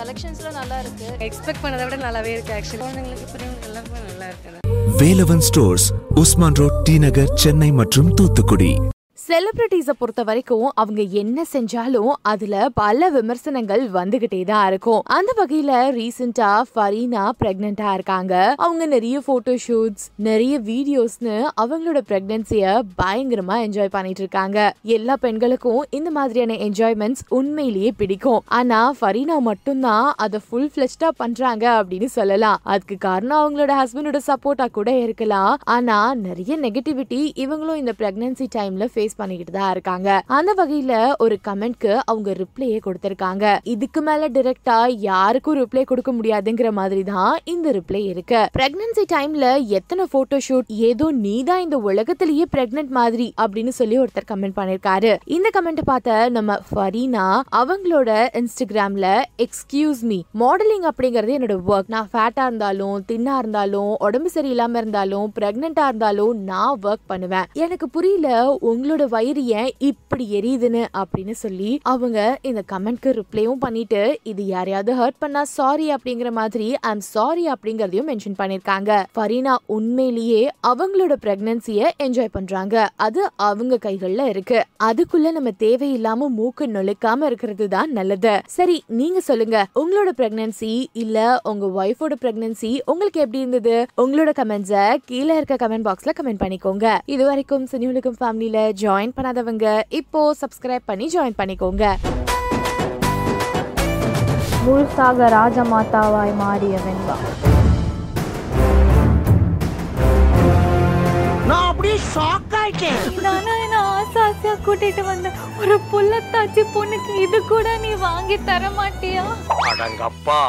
கலெக்ஷன்ஸ்லாம் நல்லா இருக்கு. எக்ஸ்பெக்ட் பண்ணதை விட நல்லாவே இருக்கு ஆக்சுவலி குழந்தைங்களுக்கு பெரியவங்க எல்லாருமே நல்லா இருக்கு. Velavan stores Usman road T Nagar Chennai மற்றும் தூத்துக்குடி. செலிபிரிட்டிஸை பொறுத்த வரைக்கும் அவங்க என்ன செஞ்சாலும் அதுல பல விமர்சனங்கள் வந்துகிட்டே தான் இருக்கும். அந்த வகையில ரீசெண்டா ஃபரீனா பிரெக்னெண்டா இருக்காங்க. அவங்க நிறைய போட்டோ ஷூட்ஸ் நிறைய வீடியோஸ்னு அவங்களோட பிரெக்னன்சிய பயங்கரமா என்ஜாய் பண்ணிட்டு இருக்காங்க. எல்லா பெண்களுக்கும் இந்த மாதிரியான என்ஜாய்மெண்ட்ஸ் உண்மையிலேயே பிடிக்கும். ஆனா ஃபரீனா மட்டும்தான் அதை ஃபுல் ஃபிளெஷ்டா பண்றாங்க அப்படின்னு சொல்லலாம். அதுக்கு காரணம் அவங்களோட ஹஸ்பண்டோட சப்போர்ட்டா கூட இருக்கலாம். ஆனா நிறைய நெகட்டிவிட்டி இவங்களும் இந்த பிரெக்னன்சி டைம்ல ஃபேஸ் பண்ணிக்கிட்டு தான் இருக்காங்க. அந்த வகையில ஒரு கமெண்ட்க்கு அவங்க ரிப்ளையே கொடுத்திருக்காங்க. இதுக்கு மேல டைரக்டா யாருக்கும் ரிப்ளை கொடுக்க முடியாதுங்கிற மாதிரி தான் இந்த ரிப்ளை இருக்கு. பிரெக்னன்சி டைம்ல எத்தனை போட்டோ ஷூட் ஏதோ நீதான் இந்த உலகத்திலேயே பிரெக்னன்ட் மாதிரி அப்படின்னு சொல்லி ஒருத்தர் கமெண்ட் பண்ணிருக்காரு. இந்த கமெண்ட் பார்த்த நம்ம ஃபரீனா அவங்களோட இன்ஸ்டாகிராம்ல எக்ஸ்கியூஸ் மீ மாடலிங் அப்படிங்கறது என்னோட ஒர்க் நான் ஃபேட்டா இருந்தாலும் தின்னா இருந்தாலும் உடம்பு சரியில்லாம இருந்தாலும் பிரெக்னெண்டா இருந்தாலும் நான் ஒர்க் பண்ணுவேன். எனக்கு புரியல உங்களோட வயிறு ஏன் இப்படி எரியுதுன்னு அப்படின்னு சொல்லி அவங்க இந்த கமெண்ட்க்கு ரிப்ளையும் பண்ணிட்டு இது யாரையாவது ஹர்ட் பண்ணா சாரி அப்படிங்கிற மாதிரி ஐம் சாரி அப்படிங்கறதையும் மென்ஷன் பண்ணிருக்காங்க. ஃபரீனா உண்மையிலேயே அவங்களோட பிரெக்னன்சிய என்ஜாய் பண்றாங்க. அது அவங்க கைகள்ல இருக்கு. அதுக்குள்ள நம்ம தேவையில்லாம மூக்கு நொழுக்காம இருக்கிறது தான் நல்லது. சரி நீங்க சொல்லுங்க உங்களோட பிரெக்னன்சி இல்ல உங்க ஒய்ஃபோட பிரெக்னன்சி உங்களுக்கு எப்படி இருந்தது? உங்களோட கமெண்ட்ஸ கீழே இருக்க கமெண்ட் பாக்ஸ்ல கமெண்ட் பண்ணிக்கோங்க. இது வரைக்கும் சினியுலகம் ஃபேமிலியில ஜாயின் பண்ணாதவங்க இப்போ சப்ஸ்கிரைப் பண்ணி ஜாயின் பண்ணிக்கோங்க. முழுசாக ராஜமாதாவாய் மாறிய வெண்பா. நானா என்ன ஆசை ஆசையா கூட்டிட்டு வந்த ஒரு புள்ளத்தாச்சி பொண்ணுக்கு இது கூட நீ வாங்கி தர மாட்டியா அடங்கப்பா.